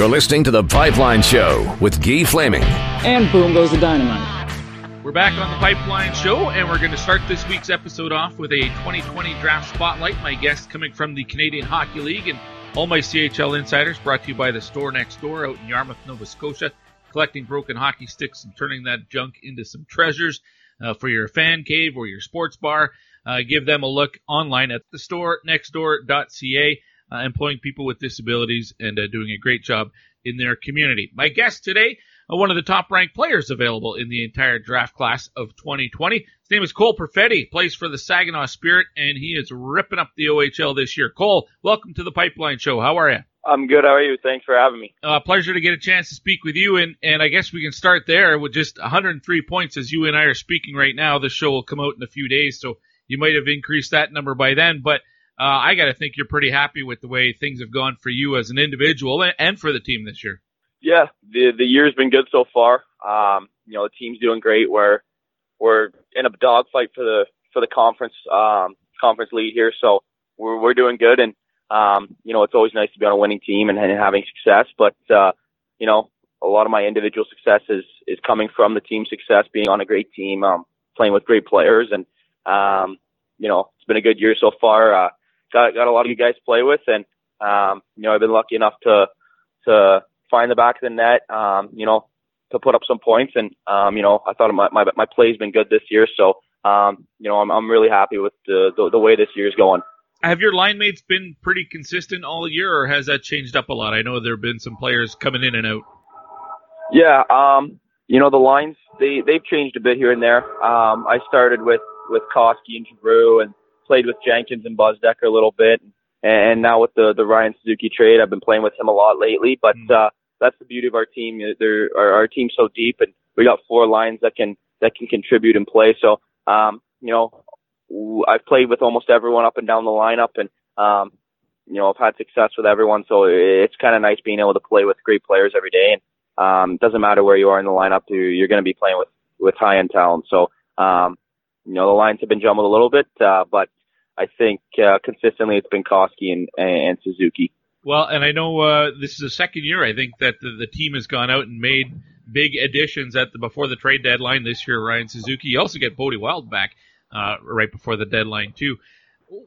You're listening to The Pipeline Show with Guy Flaming. And boom goes the dynamite. We're back on The Pipeline Show, and we're going to start this week's episode off with a 2020 draft spotlight. My guest coming from the Canadian Hockey League and all my CHL insiders brought to you by the store next door out in Yarmouth, Nova Scotia, collecting broken hockey sticks and turning that junk into some treasures uh, for your fan cave or your sports bar. Uh, give them a look online at the store nextdoor.ca uh, employing people with disabilities and uh, doing a great job in their community. My guest today, uh, one of the top ranked players available in the entire draft class of 2020. His name is Cole Perfetti, plays for the Saginaw Spirit, and he is ripping up the OHL this year. Cole, welcome to the Pipeline Show. How are you? I'm good. How are you? Thanks for having me. Uh, pleasure to get a chance to speak with you, and, and I guess we can start there with just 103 points as you and I are speaking right now. The show will come out in a few days, so you might have increased that number by then, but uh, I got to think you're pretty happy with the way things have gone for you as an individual and for the team this year. Yeah, the the year's been good so far. Um, you know, the team's doing great. We're we're in a dogfight for the for the conference um, conference lead here, so we're we're doing good. And um, you know, it's always nice to be on a winning team and, and having success. But uh, you know, a lot of my individual success is is coming from the team success, being on a great team, um, playing with great players, and um, you know, it's been a good year so far. Uh, got got a lot of good guys to play with, and um, you know I've been lucky enough to to find the back of the net, um, you know, to put up some points, and um, you know I thought my my my play's been good this year, so um, you know I'm I'm really happy with the the, the way this year's going. Have your line mates been pretty consistent all year, or has that changed up a lot? I know there have been some players coming in and out. Yeah, um, you know the lines they they've changed a bit here and there. Um, I started with with Coskey and Giroux and played with Jenkins and Buzdecker a little bit, and now with the the Ryan Suzuki trade, I've been playing with him a lot lately. But mm. uh, that's the beauty of our team. There, our, our team's so deep, and we got four lines that can that can contribute and play. So, um, you know, I've played with almost everyone up and down the lineup, and um, you know, I've had success with everyone. So it's kind of nice being able to play with great players every day. And um, it doesn't matter where you are in the lineup, you're, you're going to be playing with with high end talent. So, um, you know, the lines have been jumbled a little bit, uh, but I think uh, consistently it's been Coskey and, and Suzuki. Well, and I know uh, this is the second year I think that the, the team has gone out and made big additions at the before the trade deadline this year. Ryan Suzuki, you also get Bode Wilde back uh, right before the deadline too.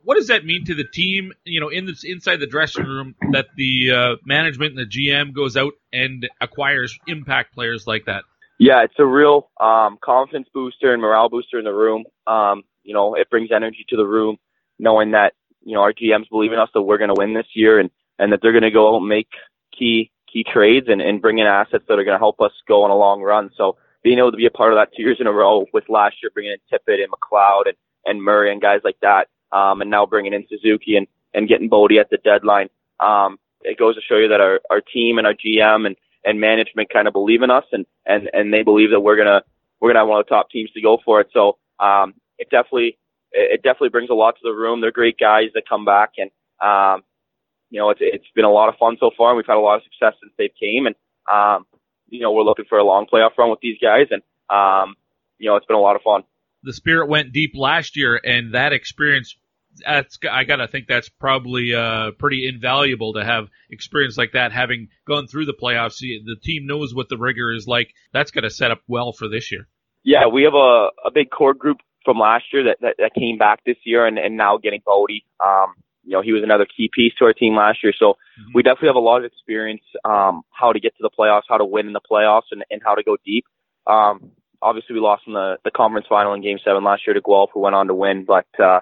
What does that mean to the team? You know, in this inside the dressing room, that the uh, management and the GM goes out and acquires impact players like that. Yeah, it's a real um, confidence booster and morale booster in the room. Um, you know, it brings energy to the room knowing that you know our GMs believe in us that we're going to win this year and and that they're going to go out and make key key trades and, and bring in assets that are going to help us go on a long run. So being able to be a part of that two years in a row with last year bringing in Tippett and McLeod and, and Murray and guys like that, um, and now bringing in Suzuki and, and getting Bode at the deadline, um, it goes to show you that our, our team and our GM and, and management kind of believe in us and, and, and they believe that we're to, we're to have one of the top teams to go for it. So, um, it definitely, it definitely brings a lot to the room. They're great guys that come back, and um, you know, it's it's been a lot of fun so far. And we've had a lot of success since they've came, and um, you know, we're looking for a long playoff run with these guys, and um, you know, it's been a lot of fun. The Spirit went deep last year, and that experience. That's I gotta think that's probably uh, pretty invaluable to have experience like that, having gone through the playoffs. The team knows what the rigor is like. That's gonna set up well for this year. Yeah, we have a, a big core group from last year that, that, that came back this year and, and now getting Bode. Um, you know, he was another key piece to our team last year. So mm-hmm. we definitely have a lot of experience, um, how to get to the playoffs, how to win in the playoffs and, and how to go deep. Um, obviously we lost in the, the conference final in game seven last year to Guelph who went on to win, but, uh,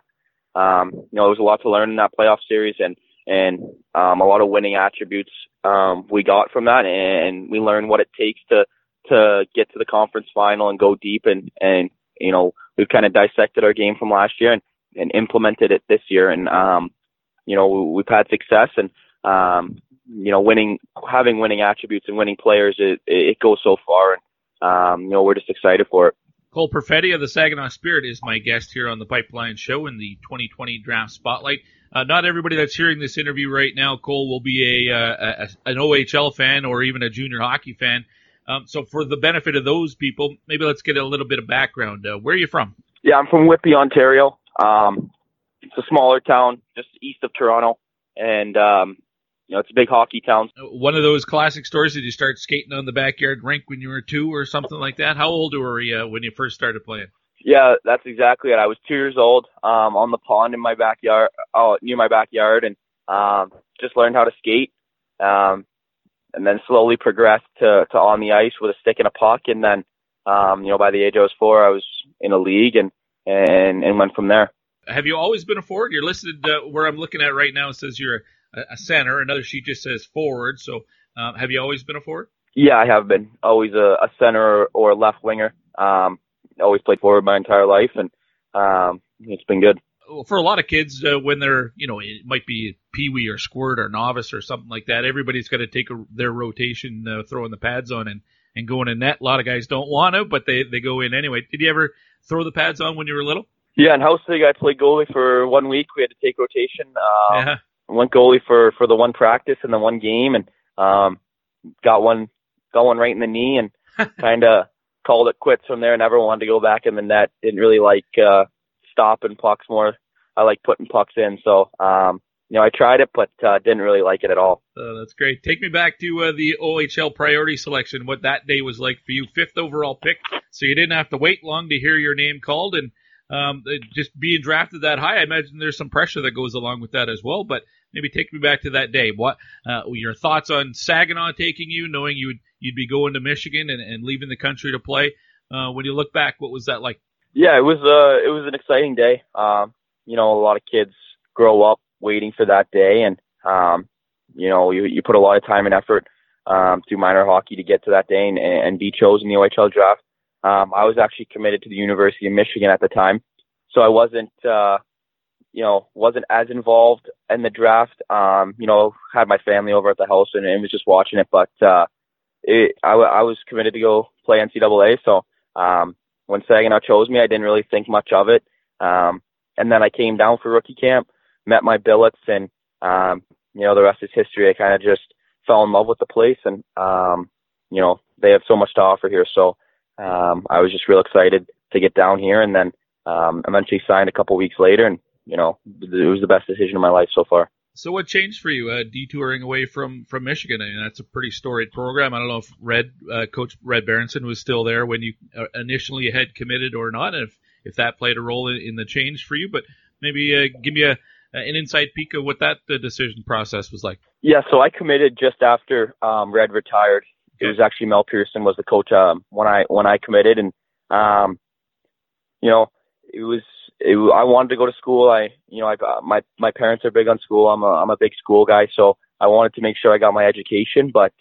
um, you know, there was a lot to learn in that playoff series and, and, um, a lot of winning attributes, um, we got from that and we learned what it takes to, to get to the conference final and go deep and, and, you know, we've kind of dissected our game from last year and, and implemented it this year. And, um, you know, we've had success and, um, you know, winning, having winning attributes and winning players, it, it goes so far. And, um, you know, we're just excited for it. Cole Perfetti of the Saginaw Spirit is my guest here on the Pipeline Show in the 2020 Draft Spotlight. Uh, not everybody that's hearing this interview right now, Cole, will be a, uh, a, an OHL fan or even a junior hockey fan. Um, so for the benefit of those people, maybe let's get a little bit of background. Uh, where are you from? Yeah, I'm from Whitby, Ontario. Um, it's a smaller town just east of Toronto, and um, you know, it's a big hockey town. One of those classic stories. Did you start skating on the backyard rink when you were two or something like that? How old were you when you first started playing? Yeah, that's exactly it. I was two years old, um, on the pond in my backyard, oh, near my backyard, and um, just learned how to skate. Um, and then slowly progressed to, to on the ice with a stick and a puck. And then, um, you know, by the age I was four, I was in a league and, and, and went from there. Have you always been a forward? You're listed uh, where I'm looking at right now. It says you're a, a center. Another sheet just says forward. So, um, have you always been a forward? Yeah, I have been always a, a center or a left winger. Um, always played forward my entire life and, um, it's been good for a lot of kids uh, when they're you know it might be peewee or squirt or novice or something like that everybody's got to take a, their rotation uh, throwing the pads on and and going in net. A lot of guys don't want to but they they go in anyway. Did you ever throw the pads on when you were little? Yeah in house league i played goalie for one week. We had to take rotation. Um, yeah. went goalie for for the one practice and the one game and um got one got one right in the knee and kind of called it quits from there. Never wanted to go back in the net. Didn't really like uh stopping pucks more I like putting pucks in. So, um, you know, I tried it, but uh, didn't really like it at all. Uh, that's great. Take me back to uh, the OHL priority selection. What that day was like for you, fifth overall pick, so you didn't have to wait long to hear your name called, and um, just being drafted that high. I imagine there's some pressure that goes along with that as well. But maybe take me back to that day. What uh, your thoughts on Saginaw taking you, knowing you'd you'd be going to Michigan and, and leaving the country to play? Uh, when you look back, what was that like? Yeah, it was uh, it was an exciting day. Um, you know, a lot of kids grow up waiting for that day and, um, you know, you, you put a lot of time and effort, um, through minor hockey to get to that day and, and be chosen in the OHL draft. Um, I was actually committed to the University of Michigan at the time. So I wasn't, uh, you know, wasn't as involved in the draft. Um, you know, had my family over at the house and, and was just watching it, but, uh, it, I, I was committed to go play NCAA. So, um, when Saginaw chose me, I didn't really think much of it. Um, and then I came down for rookie camp, met my billets, and um, you know the rest is history. I kind of just fell in love with the place, and um, you know they have so much to offer here. So um, I was just real excited to get down here, and then um, eventually signed a couple weeks later, and you know it was the best decision of my life so far. So what changed for you, uh, detouring away from from Michigan? I mean, that's a pretty storied program. I don't know if Red uh, Coach Red Berenson was still there when you uh, initially had committed or not, and if if that played a role in, in the change for you. But maybe uh, give me a an inside peek of what that uh, decision process was like. Yeah, so I committed just after um, Red retired. Okay. It was actually Mel Pearson was the coach um, when I when I committed, and um, you know it was it, I wanted to go to school. I you know I got, my my parents are big on school. I'm a I'm a big school guy, so I wanted to make sure I got my education, but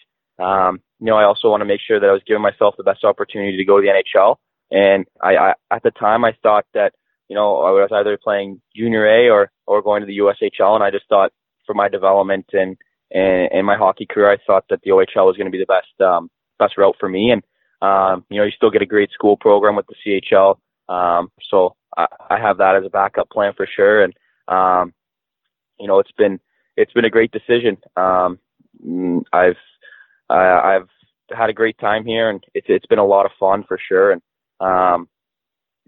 um, you know I also want to make sure that I was giving myself the best opportunity to go to the NHL. And I, I at the time I thought that you know I was either playing junior A or or going to the USHL, and I just thought for my development and and, and my hockey career, I thought that the OHL was going to be the best um, best route for me. And um, you know, you still get a great school program with the CHL, um, so I, I have that as a backup plan for sure. And um, you know, it's been it's been a great decision. Um, I've I, I've had a great time here, and it's it's been a lot of fun for sure. And um,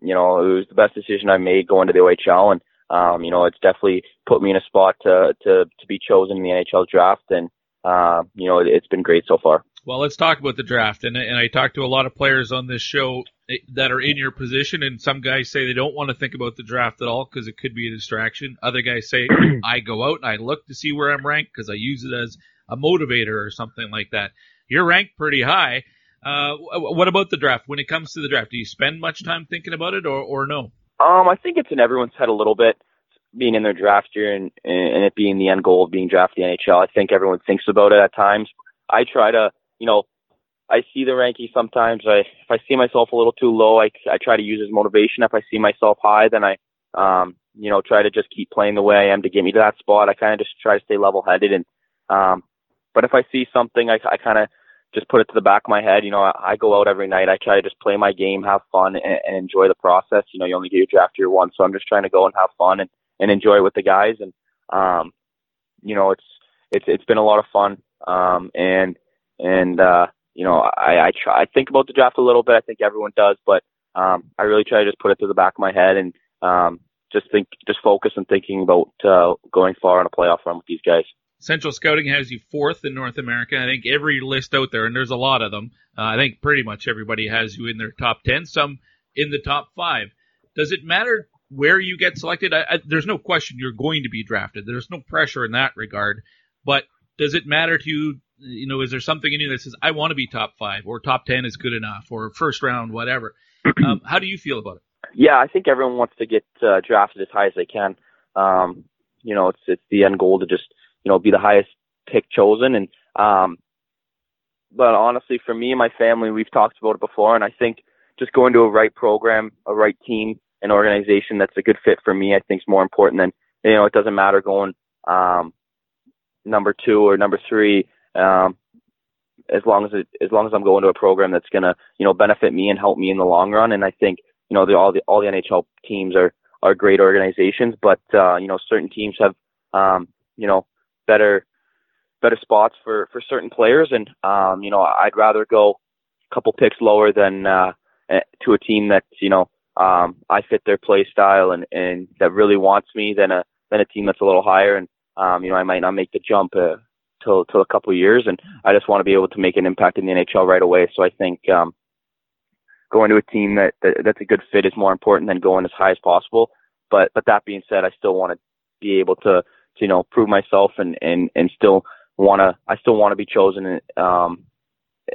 you know, it was the best decision I made going to the OHL, and um, you know, it's definitely put me in a spot to to to be chosen in the NHL draft, and uh, you know, it, it's been great so far. Well, let's talk about the draft, and and I talked to a lot of players on this show eh, that are in your position, and some guys say they don't want to think about the draft at all because it could be a distraction. Other guys say I go out and I look to see where I'm ranked because I use it as a motivator or something like that. You're ranked pretty high. Uh, what about the draft? When it comes to the draft, do you spend much time thinking about it, or or no? Um, I think it's in everyone's head a little bit, being in their draft year and and it being the end goal of being drafted in the NHL. I think everyone thinks about it at times. I try to, you know, I see the rankings sometimes. I if I see myself a little too low, I I try to use as motivation. If I see myself high, then I um you know try to just keep playing the way I am to get me to that spot. I kind of just try to stay level headed and um but if I see something, I I kind of just put it to the back of my head. You know, I, I go out every night. I try to just play my game, have fun, and, and enjoy the process. You know, you only get your draft year once, so I'm just trying to go and have fun and, and enjoy it with the guys. And um, you know, it's it's it's been a lot of fun. Um, and and uh, you know, I I try I think about the draft a little bit. I think everyone does, but um, I really try to just put it to the back of my head and um, just think, just focus on thinking about uh, going far on a playoff run with these guys. Central Scouting has you fourth in North America. I think every list out there, and there's a lot of them, uh, I think pretty much everybody has you in their top 10, some in the top five. Does it matter where you get selected? I, I, there's no question you're going to be drafted. There's no pressure in that regard. But does it matter to you? You know, is there something in you that says, I want to be top five or top 10 is good enough or first round, whatever? Um, how do you feel about it? Yeah, I think everyone wants to get uh, drafted as high as they can. Um, you know, it's it's the end goal to just you know be the highest pick chosen. And um, but honestly, for me and my family, we've talked about it before, and I think just going to a right program, a right team, an organization that's a good fit for me, I think is more important than you know. It doesn't matter going um, number two or number three. Um, as long as it, as long as I'm going to a program that's gonna you know benefit me and help me in the long run, and I think you know the, all the all the NHL teams are are great organizations, but uh, you know certain teams have um, you know better better spots for for certain players, and um, you know I'd rather go a couple picks lower than uh, eh, to a team that you know um, I fit their play style and and that really wants me than a than a team that's a little higher, and um, you know I might not make the jump. Uh, till till a couple years, and I just want to be able to make an impact in the NHL right away. So I think um, going to a team that, that that's a good fit is more important than going as high as possible. But but that being said, I still want to be able to, to you know prove myself and and and still want to I still want to be chosen um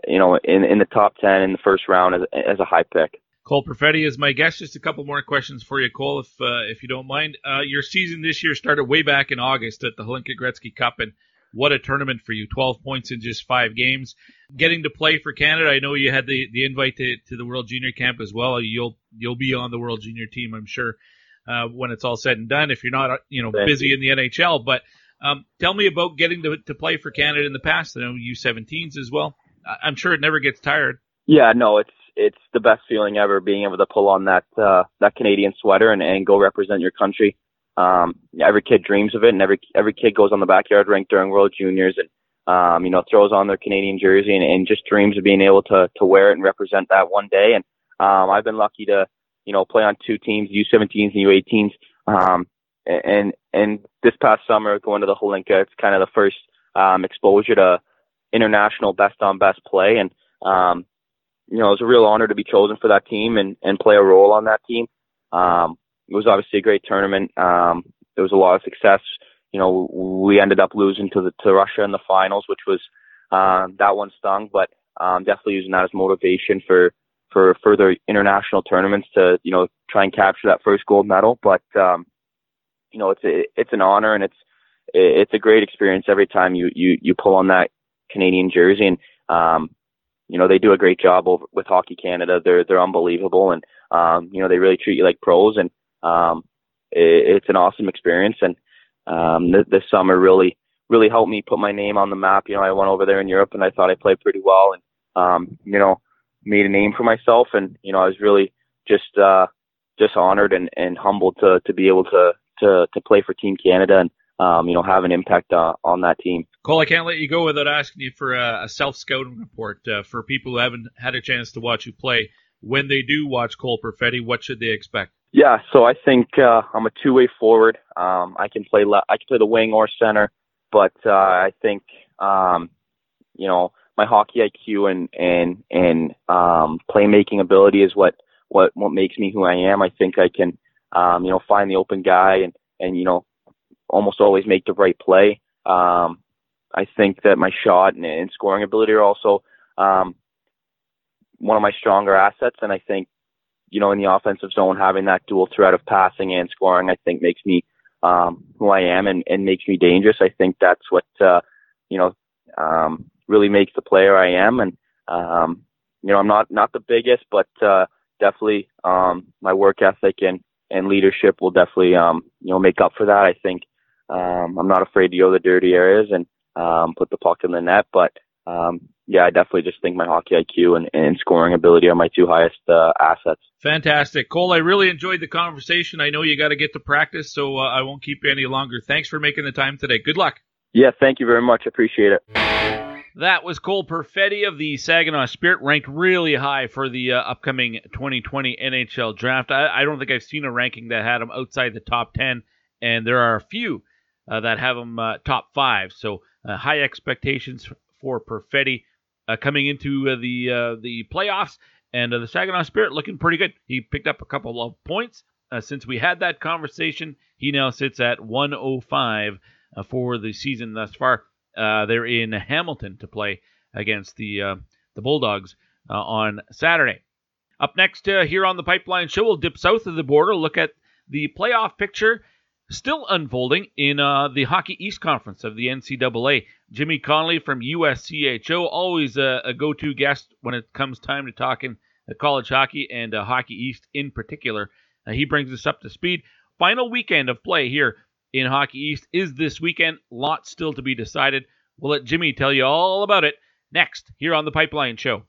you know in in the top 10 in the first round as as a high pick. Cole Perfetti is my guest. Just a couple more questions for you, Cole, if uh, if you don't mind. Uh, your season this year started way back in August at the Hlinka Gretzky Cup, and what a tournament for you. 12 points in just five games. Getting to play for Canada. I know you had the, the invite to, to the World Junior Camp as well. You'll, you'll be on the World Junior team, I'm sure, uh, when it's all said and done, if you're not, you know, Thank busy you. in the NHL. But, um, tell me about getting to, to play for Canada in the past. I know U17s as well. I'm sure it never gets tired. Yeah, no, it's it's the best feeling ever being able to pull on that uh, that Canadian sweater and, and go represent your country. Um, every kid dreams of it, and every every kid goes on the backyard rink during World Juniors and um, you know throws on their Canadian jersey and, and just dreams of being able to to wear it and represent that one day. And um, I've been lucky to you know play on two teams, U17s and U18s. Um, and and this past summer going to the Hlinka, it's kind of the first um, exposure to international best on best play, and um, you know it was a real honor to be chosen for that team and and play a role on that team. Um, it was obviously a great tournament. Um, there was a lot of success. You know, we ended up losing to the to Russia in the finals, which was um, that one stung, but um, definitely using that as motivation for for further international tournaments to you know try and capture that first gold medal. But um, you know, it's a, it's an honor and it's it's a great experience every time you you you pull on that Canadian jersey and um, you know they do a great job over with Hockey Canada. They're they're unbelievable and um, you know they really treat you like pros and um, it, it's an awesome experience and um, th- this summer really really helped me put my name on the map. You know I went over there in Europe and I thought I played pretty well and um, you know made a name for myself and you know I was really just uh, just honored and, and humbled to to be able to to to play for Team Canada and um, you know have an impact uh, on that team. Cole, I can't let you go without asking you for a, a self scouting report uh, for people who haven't had a chance to watch you play. When they do watch Cole Perfetti, what should they expect? Yeah, so I think uh, I'm a two-way forward. Um, I can play le- I can play the wing or center, but uh, I think um, you know my hockey IQ and and and um, playmaking ability is what what what makes me who I am. I think I can um, you know find the open guy and and you know almost always make the right play. Um, I think that my shot and, and scoring ability are also um, one of my stronger assets, and I think you know in the offensive zone having that dual threat of passing and scoring, I think makes me um, who I am and, and makes me dangerous. I think that's what uh, you know um, really makes the player I am, and um, you know I'm not not the biggest, but uh, definitely um, my work ethic and and leadership will definitely um, you know make up for that. I think um, I'm not afraid to go the dirty areas and um, put the puck in the net, but um, yeah, I definitely just think my hockey IQ and, and scoring ability are my two highest uh, assets. Fantastic. Cole, I really enjoyed the conversation. I know you got to get to practice, so uh, I won't keep you any longer. Thanks for making the time today. Good luck. Yeah, thank you very much. Appreciate it. That was Cole Perfetti of the Saginaw Spirit, ranked really high for the uh, upcoming 2020 NHL draft. I, I don't think I've seen a ranking that had him outside the top 10, and there are a few uh, that have him uh, top five. So uh, high expectations for Perfetti uh, coming into uh, the the playoffs, and the Saginaw Spirit looking pretty good. He picked up a couple of points since we had that conversation. He now sits at 105 for the season thus far. They're in Hamilton to play against the the Bulldogs on Saturday. Up next uh, here on the Pipeline Show, we'll dip south of the border, look at the playoff picture still unfolding in uh, the Hockey East Conference of the NCAA. Jimmy Connolly from USCHO, always a, a go to guest when it comes time to talking uh, college hockey and uh, Hockey East in particular. Uh, he brings us up to speed. Final weekend of play here in Hockey East is this weekend. Lots still to be decided. We'll let Jimmy tell you all about it next here on the Pipeline Show.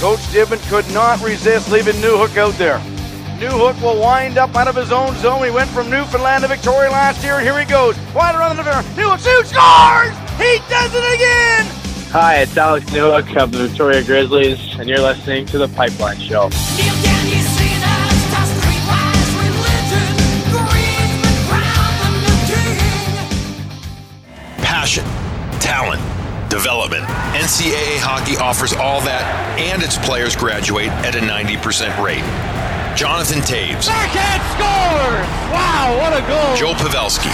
Coach Gibbon could not resist leaving Newhook out there. Newhook will wind up out of his own zone. He went from Newfoundland to Victoria last year, here he goes. Wide around the defender. Newhook shoots, scores! He does it again! Hi, it's Alex Newhook of the Victoria Grizzlies, and you're listening to The Pipeline Show. Passion, talent development. NCAA hockey offers all that, and its players graduate at a 90% rate. Jonathan Toews. Backhand scores! Wow, what a goal! Joe Pavelski.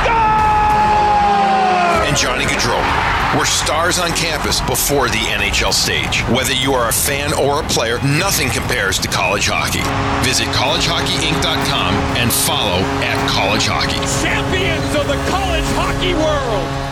And Johnny Gaudreau were stars on campus before the NHL stage. Whether you are a fan or a player, nothing compares to college hockey. Visit collegehockeyinc.com and follow at college hockey. Champions of the college hockey world!